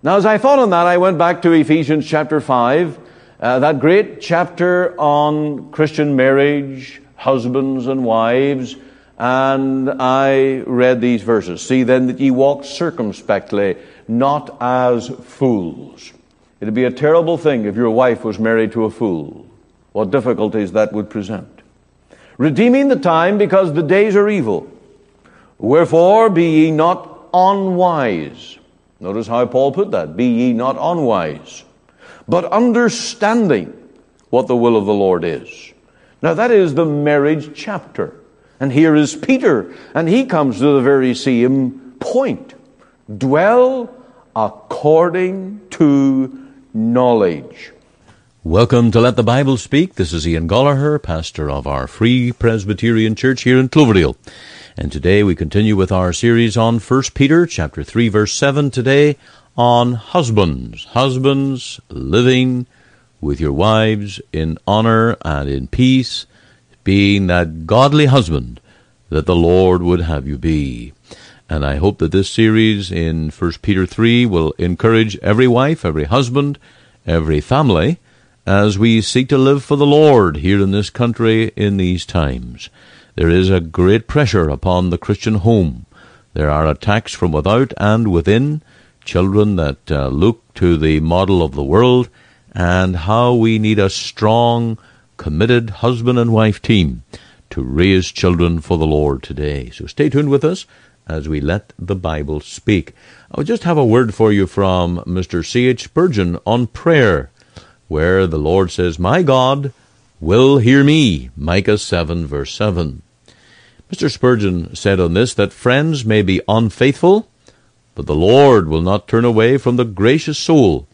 Now, as I thought on that, I went back to Ephesians chapter 5, uh, that great chapter on Christian marriage, husbands and wives, and I read these verses. See then that ye walk circumspectly, not as fools. It'd be a terrible thing if your wife was married to a fool. What difficulties that would present. Redeeming the time because the days are evil. Wherefore be ye not unwise. Notice how Paul put that. Be ye not unwise, but understanding what the will of the Lord is. Now that is the marriage chapter. And here is Peter, and he comes to the very same point. Dwell according to knowledge. Welcome to Let the Bible Speak. This is Ian Goligher, pastor of our Free Presbyterian Church here in Cloverdale. And today we continue with our series on 1 Peter chapter 3 verse 7 today on husbands. Husbands living with your wives in honor and in peace being that godly husband that the Lord would have you be. And I hope that this series in 1 Peter 3 will encourage every wife, every husband, every family as we seek to live for the Lord here in this country in these times. There is a great pressure upon the Christian home. There are attacks from without and within, children that uh, look to the model of the world, and how we need a strong, committed husband and wife team to raise children for the Lord today. So stay tuned with us as we let the Bible speak. I'll just have a word for you from Mr. C.H. Spurgeon on prayer, where the Lord says, My God will hear me. Micah 7, verse 7. Mr. Spurgeon said on this that friends may be unfaithful, but the Lord will not turn away from the gracious soul.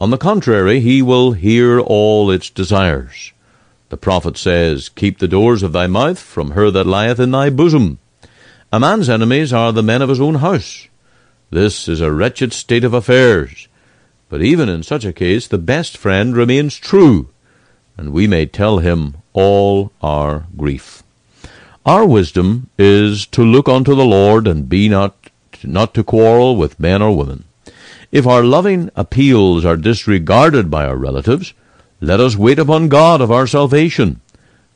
On the contrary, he will hear all its desires. The prophet says, Keep the doors of thy mouth from her that lieth in thy bosom. A man's enemies are the men of his own house. This is a wretched state of affairs. But even in such a case, the best friend remains true, and we may tell him all our grief. Our wisdom is to look unto the Lord and be not not to quarrel with men or women. If our loving appeals are disregarded by our relatives, let us wait upon God of our salvation,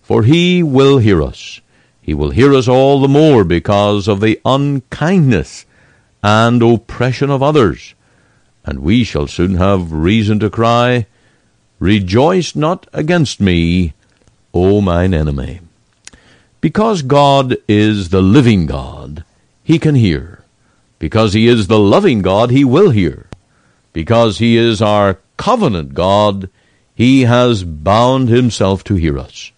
for he will hear us. He will hear us all the more because of the unkindness and oppression of others. And we shall soon have reason to cry, Rejoice not against me, O mine enemy. Because God is the living God, he can hear. Because he is the loving God, he will hear. Because he is our covenant God, he has bound himself to hear us.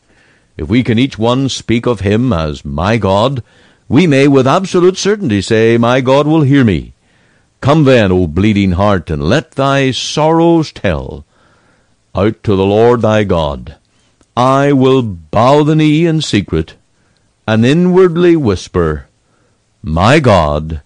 If we can each one speak of him as my God, we may with absolute certainty say, My God will hear me. Come then, O bleeding heart, and let thy sorrows tell. Out to the Lord thy God. I will bow the knee in secret, and inwardly whisper, My God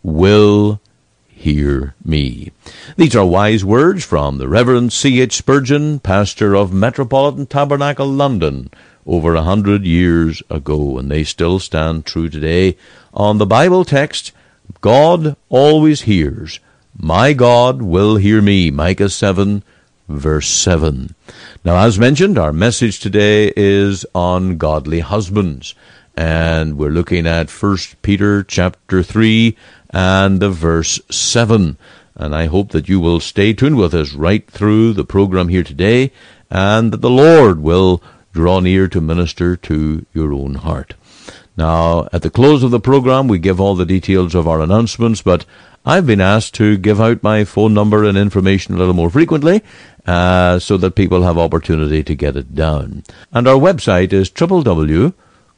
will hear me. These are wise words from the Reverend C. H. Spurgeon, pastor of Metropolitan Tabernacle, London, over a hundred years ago, and they still stand true today. On the Bible text, God always hears. My God will hear me. Micah 7, verse 7. Now, as mentioned, our message today is on godly husbands. And we're looking at 1 Peter chapter 3 and the verse 7. And I hope that you will stay tuned with us right through the program here today and that the Lord will draw near to minister to your own heart. Now, at the close of the program, we give all the details of our announcements, but I've been asked to give out my phone number and information a little more frequently, uh, so that people have opportunity to get it down. And our website is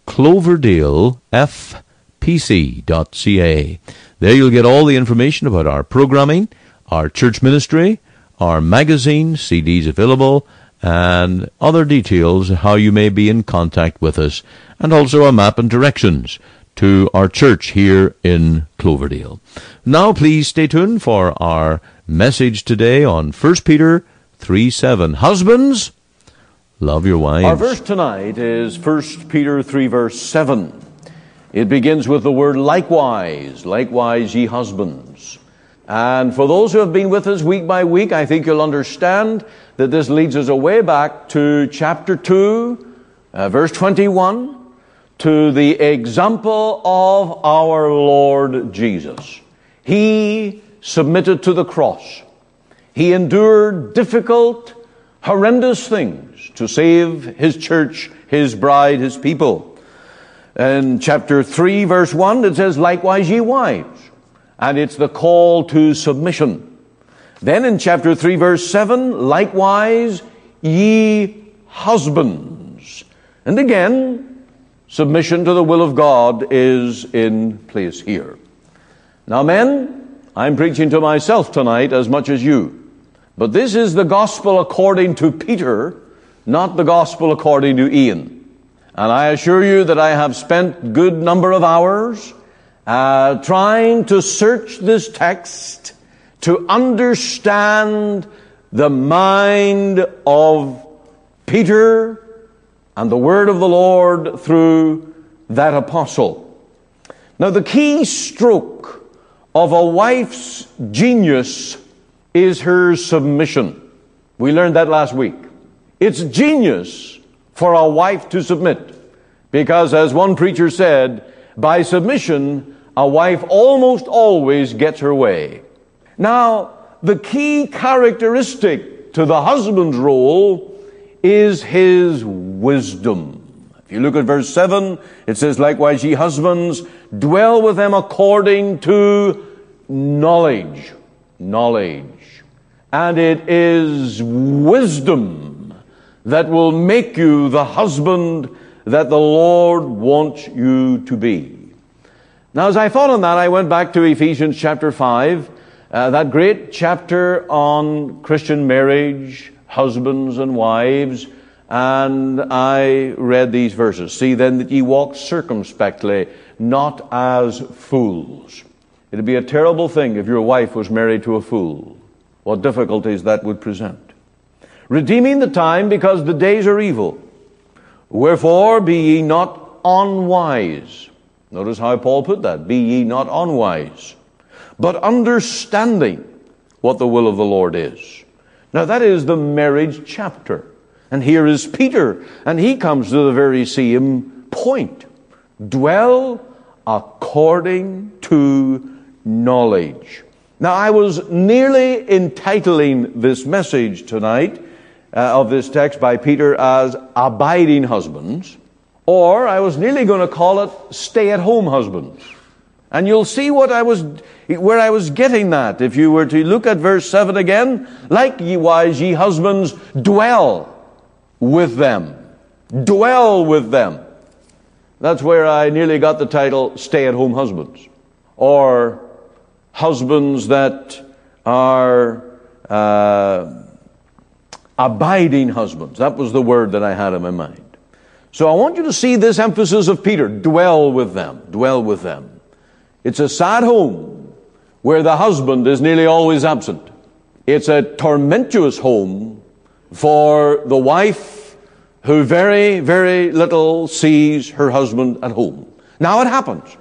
www.cloverdalefpc.ca. There you'll get all the information about our programming, our church ministry, our magazine, CDs available, and other details how you may be in contact with us, and also a map and directions to our church here in Cloverdale. Now please stay tuned for our message today on 1 Peter 3 7. Husbands, love your wives. Our verse tonight is 1 Peter 3 verse 7. It begins with the word likewise, likewise ye husbands. And for those who have been with us week by week, I think you'll understand that this leads us away back to chapter 2, uh, verse 21, to the example of our Lord Jesus. He submitted to the cross. He endured difficult, horrendous things to save his church, his bride, his people. In chapter 3, verse 1, it says, Likewise, ye wives. And it's the call to submission. Then in chapter 3, verse 7, likewise, ye husbands. And again, submission to the will of God is in place here. Now, men, I'm preaching to myself tonight as much as you. But this is the gospel according to Peter, not the gospel according to Ian. And I assure you that I have spent good number of hours uh, trying to search this text to understand the mind of Peter and the word of the Lord through that apostle. Now, the key stroke of a wife's genius is her submission. We learned that last week. It's genius for a wife to submit. Because, as one preacher said, by submission, a wife almost always gets her way. Now, the key characteristic to the husband's role is his wisdom. If you look at verse 7, it says, Likewise, ye husbands, dwell with them according to knowledge. Knowledge. And it is wisdom that will make you the husband that the Lord wants you to be. Now, as I thought on that, I went back to Ephesians chapter 5, uh, that great chapter on Christian marriage, husbands and wives, and I read these verses. See then that ye walk circumspectly, not as fools. It'd be a terrible thing if your wife was married to a fool. What difficulties that would present. Redeeming the time because the days are evil. Wherefore be ye not unwise. Notice how Paul put that. Be ye not unwise, but understanding what the will of the Lord is. Now that is the marriage chapter. And here is Peter, and he comes to the very same point. Dwell according to knowledge. Now I was nearly entitling this message tonight uh, of this text by Peter as abiding husbands, or I was nearly going to call it stay at home husbands. And you'll see what I was, where I was getting that. If you were to look at verse 7 again, likewise ye husbands dwell with them. Dwell with them. That's where I nearly got the title stay at home husbands. Or husbands that are, uh, abiding husbands. That was the word that I had in my mind. So I want you to see this emphasis of Peter dwell with them, dwell with them. It's a sad home where the husband is nearly always absent. It's a tormentuous home for the wife who very, very little sees her husband at home. Now it happens.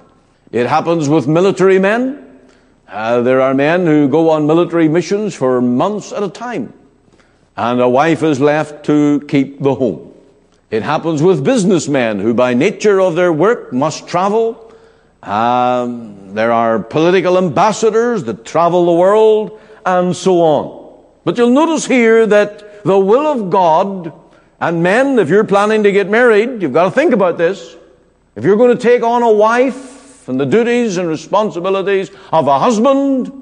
It happens with military men. Uh, there are men who go on military missions for months at a time and a wife is left to keep the home. It happens with businessmen who, by nature of their work, must travel. Um, there are political ambassadors that travel the world, and so on. But you'll notice here that the will of God, and men, if you're planning to get married, you've got to think about this. If you're going to take on a wife and the duties and responsibilities of a husband,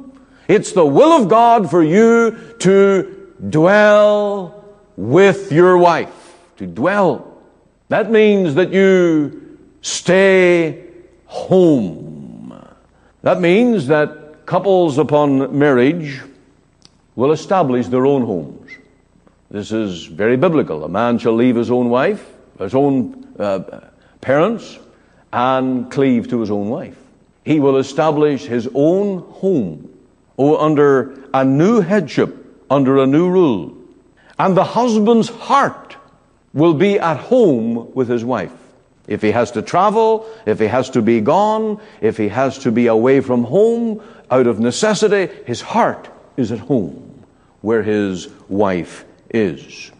it's the will of God for you to dwell with your wife. To dwell. That means that you stay home. That means that couples upon marriage will establish their own homes. This is very biblical. A man shall leave his own wife, his own uh, parents, and cleave to his own wife. He will establish his own home under a new headship under a new rule. And the husband's heart will be at home with his wife. If he has to travel, if he has to be gone, if he has to be away from home, out of necessity, his heart is at home where his wife is.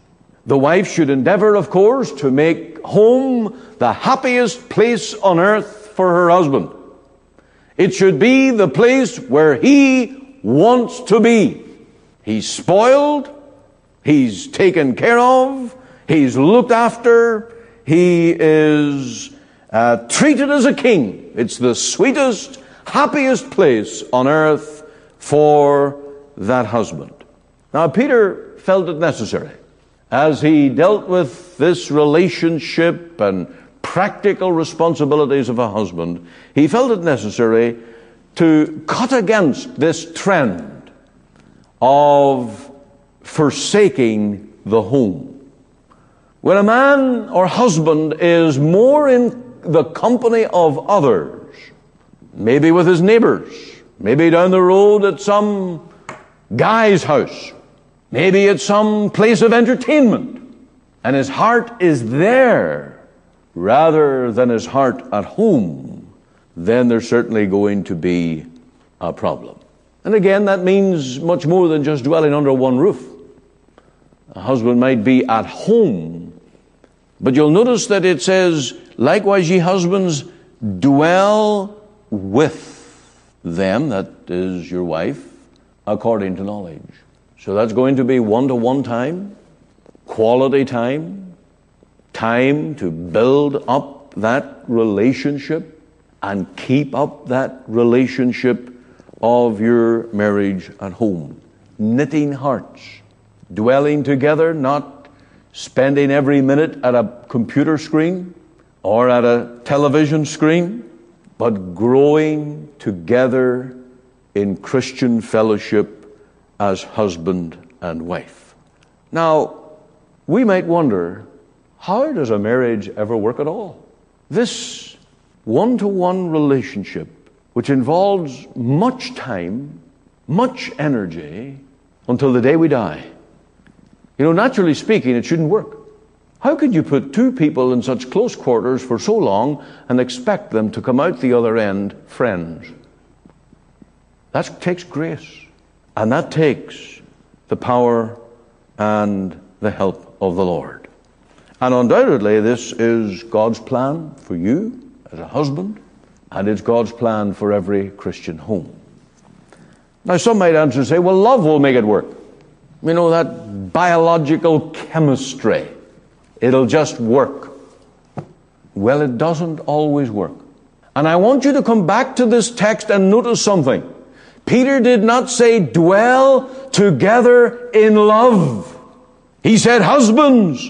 The wife should endeavor, of course, to make home the happiest place on earth for her husband. It should be the place where he wants to be. He's spoiled. He's taken care of. He's looked after. He is uh, treated as a king. It's the sweetest, happiest place on earth for that husband. Now, Peter felt it necessary as he dealt with this relationship and practical responsibilities of a husband, he felt it necessary to cut against this trend of forsaking the home. When a man or husband is more in the company of others, maybe with his neighbors, maybe down the road at some guy's house, maybe at some place of entertainment, and his heart is there rather than his heart at home, then there's certainly going to be a problem. And again, that means much more than just dwelling under one roof. A husband might be at home, but you'll notice that it says, likewise, ye husbands, dwell with them, that is your wife, according to knowledge. So that's going to be one to one time, quality time, time to build up that relationship and keep up that relationship of your marriage at home. Knitting hearts, dwelling together, not spending every minute at a computer screen or at a television screen, but growing together in Christian fellowship as husband and wife. Now, we might wonder how does a marriage ever work at all? This one to one relationship, which involves much time, much energy, until the day we die. You know, naturally speaking, it shouldn't work. How could you put two people in such close quarters for so long and expect them to come out the other end friends? That takes grace. And that takes the power and the help of the Lord. And undoubtedly, this is God's plan for you as a husband, and it's God's plan for every Christian home. Now, some might answer and say, well, love will make it work. You know, that biological chemistry, it'll just work. Well, it doesn't always work. And I want you to come back to this text and notice something. Peter did not say, dwell together in love. He said, husbands,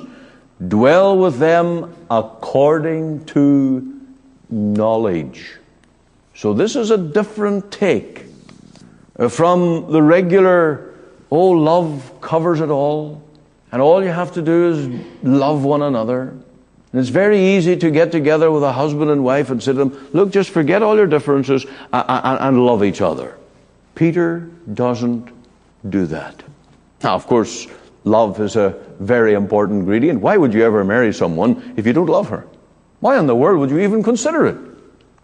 Dwell with them according to knowledge. So this is a different take uh, from the regular, oh, love covers it all, and all you have to do is love one another. And it's very easy to get together with a husband and wife and say to them, look, just forget all your differences and love each other. Peter doesn't do that. Now, of course, Love is a very important ingredient. Why would you ever marry someone if you don't love her? Why in the world would you even consider it?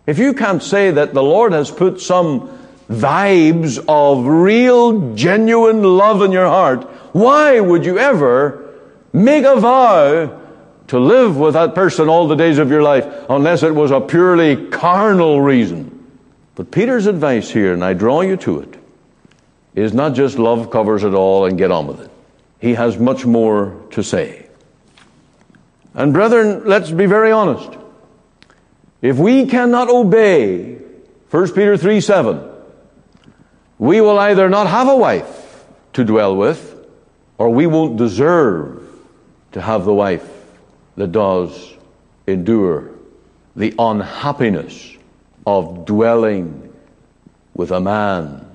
If you can't say that the Lord has put some vibes of real, genuine love in your heart, why would you ever make a vow to live with that person all the days of your life unless it was a purely carnal reason? But Peter's advice here, and I draw you to it, is not just love covers it all and get on with it he has much more to say. And brethren, let's be very honest. If we cannot obey 1 Peter 3 7, we will either not have a wife to dwell with, or we won't deserve to have the wife that does endure the unhappiness of dwelling with a man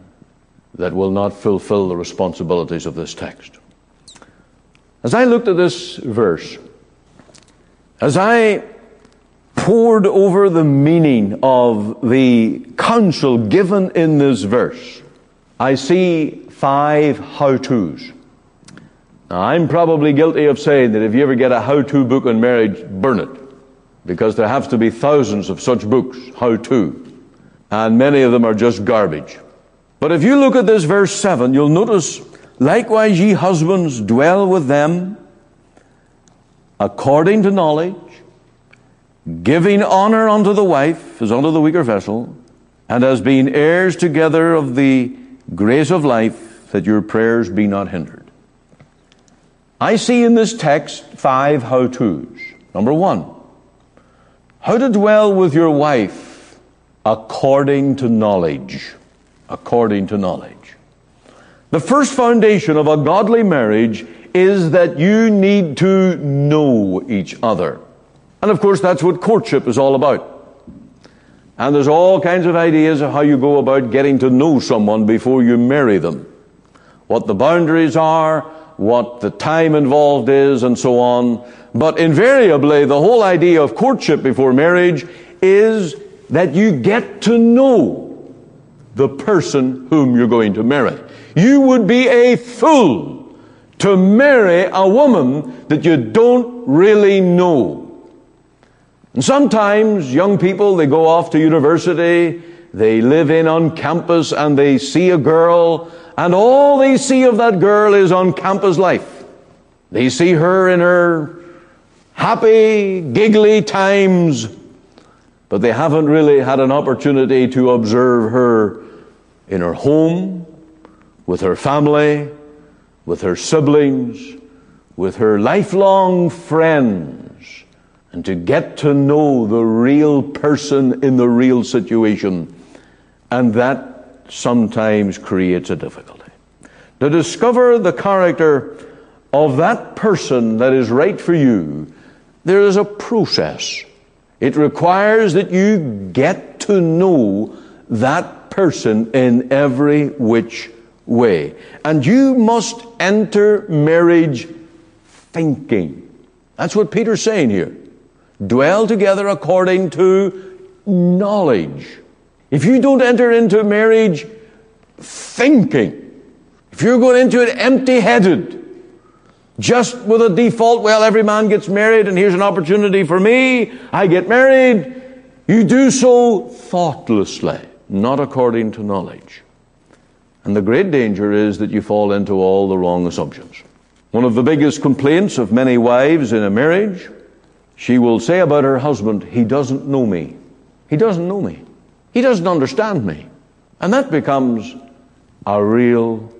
that will not fulfill the responsibilities of this text. As I looked at this verse, as I pored over the meaning of the counsel given in this verse, I see five how to's. Now, I'm probably guilty of saying that if you ever get a how to book on marriage, burn it. Because there have to be thousands of such books, how to. And many of them are just garbage. But if you look at this verse 7, you'll notice, likewise ye husbands dwell with them according to knowledge, giving honor unto the wife as unto the weaker vessel, and as being heirs together of the grace of life, that your prayers be not hindered. I see in this text five how to's. Number one, how to dwell with your wife according to knowledge. According to knowledge. The first foundation of a godly marriage is that you need to know each other. And of course, that's what courtship is all about. And there's all kinds of ideas of how you go about getting to know someone before you marry them. What the boundaries are, what the time involved is, and so on. But invariably, the whole idea of courtship before marriage is that you get to know the person whom you're going to marry. You would be a fool to marry a woman that you don't really know. And sometimes young people, they go off to university, they live in on campus and they see a girl and all they see of that girl is on campus life. They see her in her happy, giggly times, but they haven't really had an opportunity to observe her in her home, with her family, with her siblings, with her lifelong friends and to get to know the real person in the real situation. And that sometimes creates a difficulty. To discover the character of that person that is right for you, there is a process. It requires that you get to know that person in every which way. And you must enter marriage thinking. That's what Peter's saying here dwell together according to knowledge. If you don't enter into marriage thinking, if you're going into it empty headed, just with a default, well, every man gets married and here's an opportunity for me, I get married, you do so thoughtlessly, not according to knowledge. And the great danger is that you fall into all the wrong assumptions. One of the biggest complaints of many wives in a marriage she will say about her husband, He doesn't know me. He doesn't know me. He doesn't understand me. And that becomes a real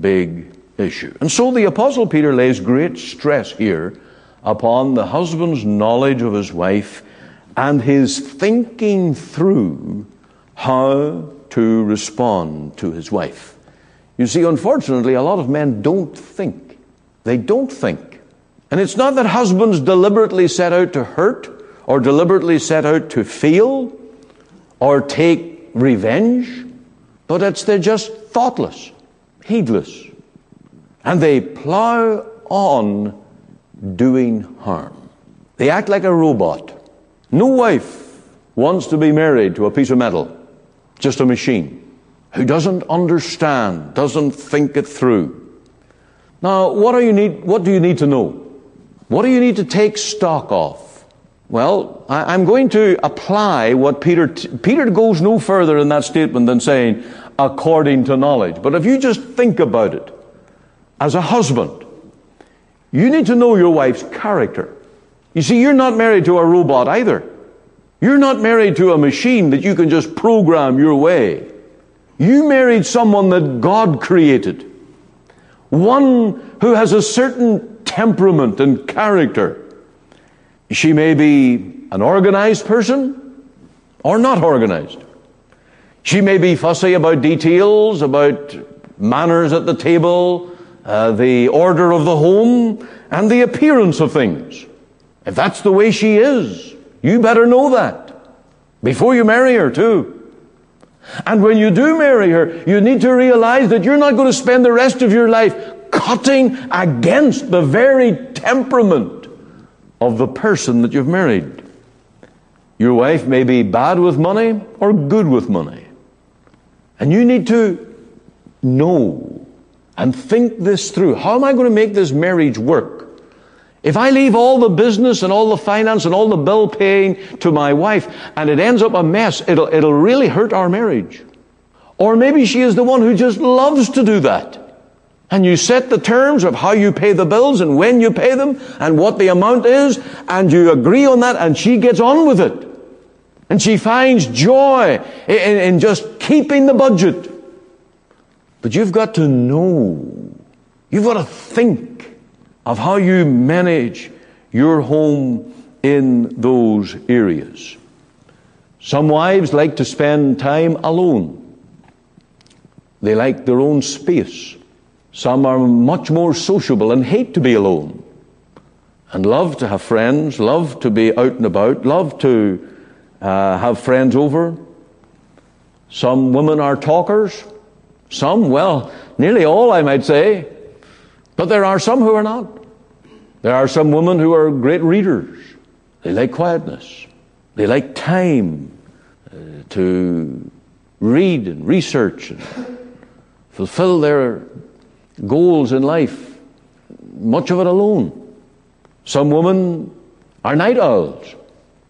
big issue. And so the Apostle Peter lays great stress here upon the husband's knowledge of his wife and his thinking through how to respond to his wife. You see, unfortunately, a lot of men don't think. They don't think. And it's not that husbands deliberately set out to hurt or deliberately set out to feel or take revenge, but it's they're just thoughtless, heedless, and they plow on doing harm. They act like a robot. No wife wants to be married to a piece of metal, just a machine, who doesn't understand, doesn't think it through. Now, what do you need, what do you need to know? What do you need to take stock of? Well, I, am going to apply what Peter, Peter goes no further in that statement than saying, according to knowledge. But if you just think about it, as a husband, you need to know your wife's character. You see, you're not married to a robot either. You're not married to a machine that you can just program your way. You married someone that God created. One who has a certain temperament and character. She may be an organized person or not organized. She may be fussy about details, about manners at the table, uh, the order of the home, and the appearance of things. If that's the way she is, you better know that before you marry her, too. And when you do marry her, you need to realize that you're not going to spend the rest of your life cutting against the very temperament of the person that you've married. Your wife may be bad with money or good with money. And you need to know and think this through. How am I going to make this marriage work? If I leave all the business and all the finance and all the bill paying to my wife and it ends up a mess, it'll, it'll really hurt our marriage. Or maybe she is the one who just loves to do that. And you set the terms of how you pay the bills and when you pay them and what the amount is, and you agree on that, and she gets on with it. And she finds joy in, in just keeping the budget. But you've got to know, you've got to think of how you manage your home in those areas. Some wives like to spend time alone. They like their own space. Some are much more sociable and hate to be alone and love to have friends, love to be out and about, love to uh, have friends over. Some women are talkers. Some, well, nearly all, I might say. But there are some who are not. There are some women who are great readers. They like quietness. They like time uh, to read and research and fulfill their goals in life. Much of it alone. Some women are night owls.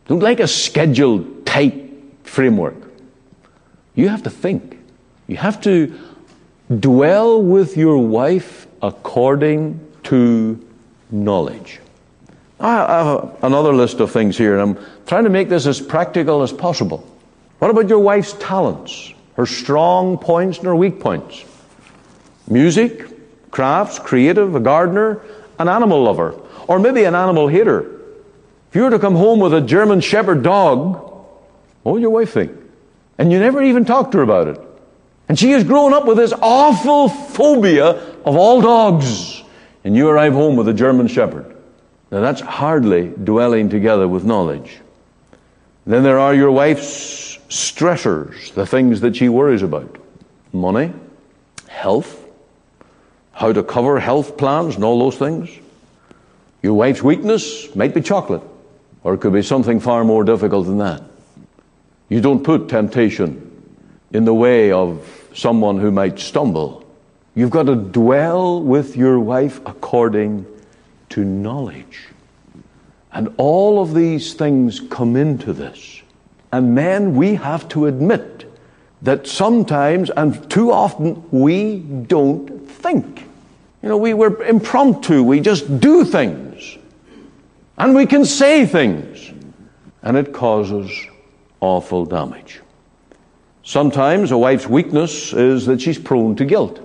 Don't like a scheduled, tight framework. You have to think. You have to dwell with your wife according to knowledge. I have another list of things here, and I'm trying to make this as practical as possible. What about your wife's talents, her strong points and her weak points? Music, crafts, creative, a gardener, an animal lover, or maybe an animal hater. If you were to come home with a German Shepherd dog, what would your wife think? And you never even talk to her about it. And she has grown up with this awful phobia of all dogs. And you arrive home with a German Shepherd. Now that's hardly dwelling together with knowledge. Then there are your wife's stressors, the things that she worries about. Money, health, how to cover health plans and all those things. Your wife's weakness might be chocolate. Or it could be something far more difficult than that. You don't put temptation in the way of someone who might stumble. You've got to dwell with your wife according to knowledge. And all of these things come into this. And men, we have to admit that sometimes and too often we don't think. You know, we were impromptu, we just do things. And we can say things, and it causes awful damage. Sometimes a wife's weakness is that she's prone to guilt.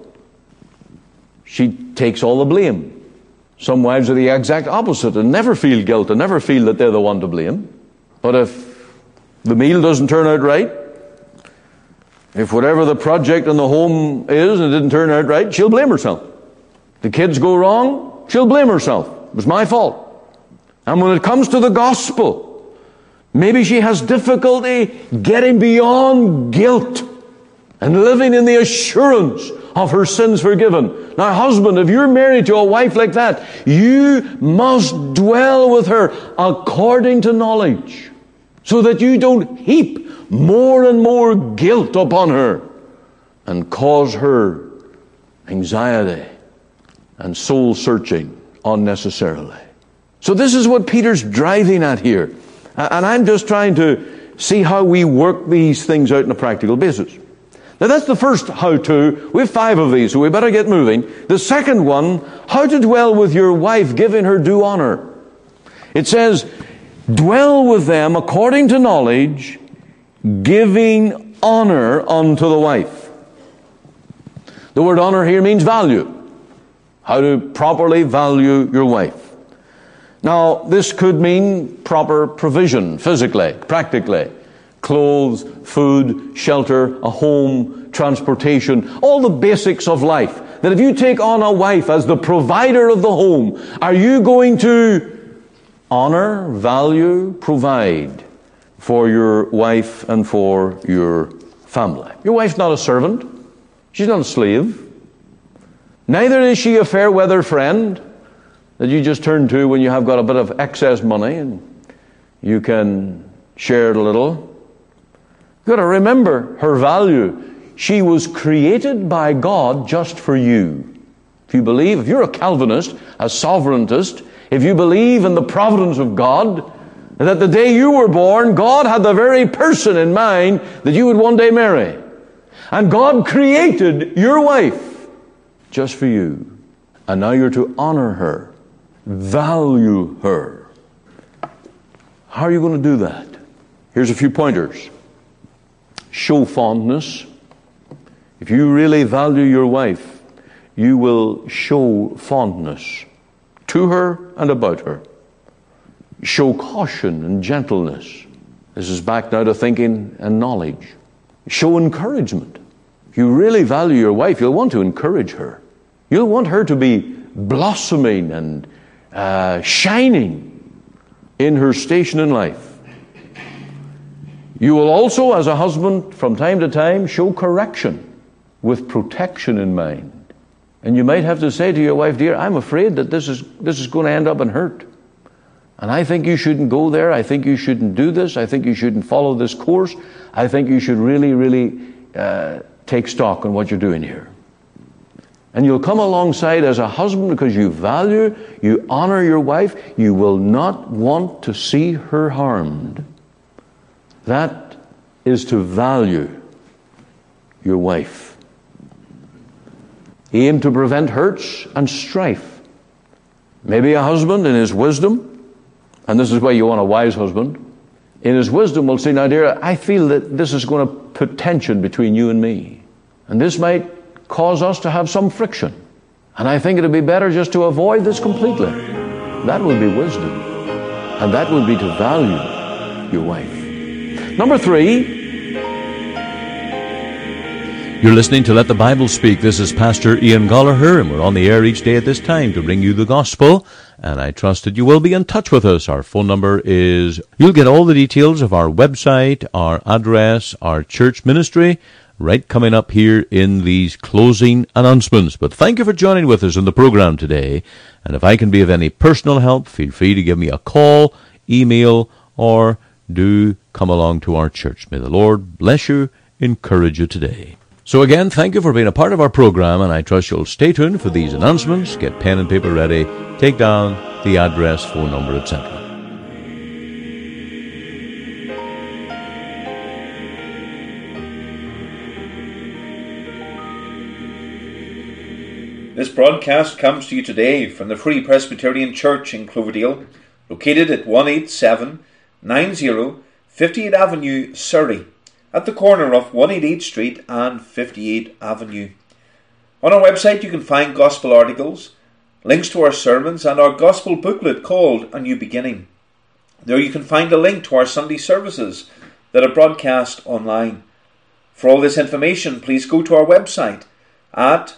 She takes all the blame. Some wives are the exact opposite and never feel guilt and never feel that they're the one to blame. But if the meal doesn't turn out right, if whatever the project in the home is and it didn't turn out right, she'll blame herself. The kids go wrong, she'll blame herself. It was my fault. And when it comes to the gospel, maybe she has difficulty getting beyond guilt and living in the assurance of her sins forgiven. Now, husband, if you're married to a wife like that, you must dwell with her according to knowledge so that you don't heap more and more guilt upon her and cause her anxiety and soul searching unnecessarily. So this is what Peter's driving at here. And I'm just trying to see how we work these things out on a practical basis. Now that's the first how to. We have five of these, so we better get moving. The second one, how to dwell with your wife, giving her due honor. It says, dwell with them according to knowledge, giving honor unto the wife. The word honor here means value. How to properly value your wife. Now, this could mean proper provision, physically, practically. Clothes, food, shelter, a home, transportation, all the basics of life. That if you take on a wife as the provider of the home, are you going to honor, value, provide for your wife and for your family? Your wife's not a servant. She's not a slave. Neither is she a fair weather friend that you just turn to when you have got a bit of excess money and you can share it a little. You've got to remember her value. She was created by God just for you. If you believe, if you're a Calvinist, a sovereigntist, if you believe in the providence of God, that the day you were born, God had the very person in mind that you would one day marry. And God created your wife just for you. And now you're to honor her, value her. How are you going to do that? Here's a few pointers. Show fondness. If you really value your wife, you will show fondness to her and about her. Show caution and gentleness. This is back now to thinking and knowledge. Show encouragement. If you really value your wife, you'll want to encourage her. You'll want her to be blossoming and uh, shining in her station in life. You will also, as a husband, from time to time, show correction with protection in mind. And you might have to say to your wife, Dear, I'm afraid that this is, this is going to end up in hurt. And I think you shouldn't go there. I think you shouldn't do this. I think you shouldn't follow this course. I think you should really, really uh, take stock on what you're doing here. And you'll come alongside as a husband because you value, you honor your wife. You will not want to see her harmed. That is to value your wife. Aim to prevent hurts and strife. Maybe a husband in his wisdom, and this is why you want a wise husband, in his wisdom will say, Now, dear, I feel that this is going to put tension between you and me. And this might cause us to have some friction. And I think it would be better just to avoid this completely. That would be wisdom. And that would be to value your wife. Number three. You're listening to Let the Bible Speak. This is Pastor Ian Goligher, and we're on the air each day at this time to bring you the gospel. And I trust that you will be in touch with us. Our phone number is, you'll get all the details of our website, our address, our church ministry, right coming up here in these closing announcements. But thank you for joining with us in the program today. And if I can be of any personal help, feel free to give me a call, email, or do come along to our church. May the Lord bless you, encourage you today. So again, thank you for being a part of our program, and I trust you'll stay tuned for these announcements. Get pen and paper ready, take down the address, phone number, etc. This broadcast comes to you today from the Free Presbyterian Church in Cloverdale, located at 18790 58 Avenue, Surrey, at the corner of 188 Street and 58 Avenue. On our website, you can find gospel articles, links to our sermons, and our gospel booklet called A New Beginning. There you can find a link to our Sunday services that are broadcast online. For all this information, please go to our website at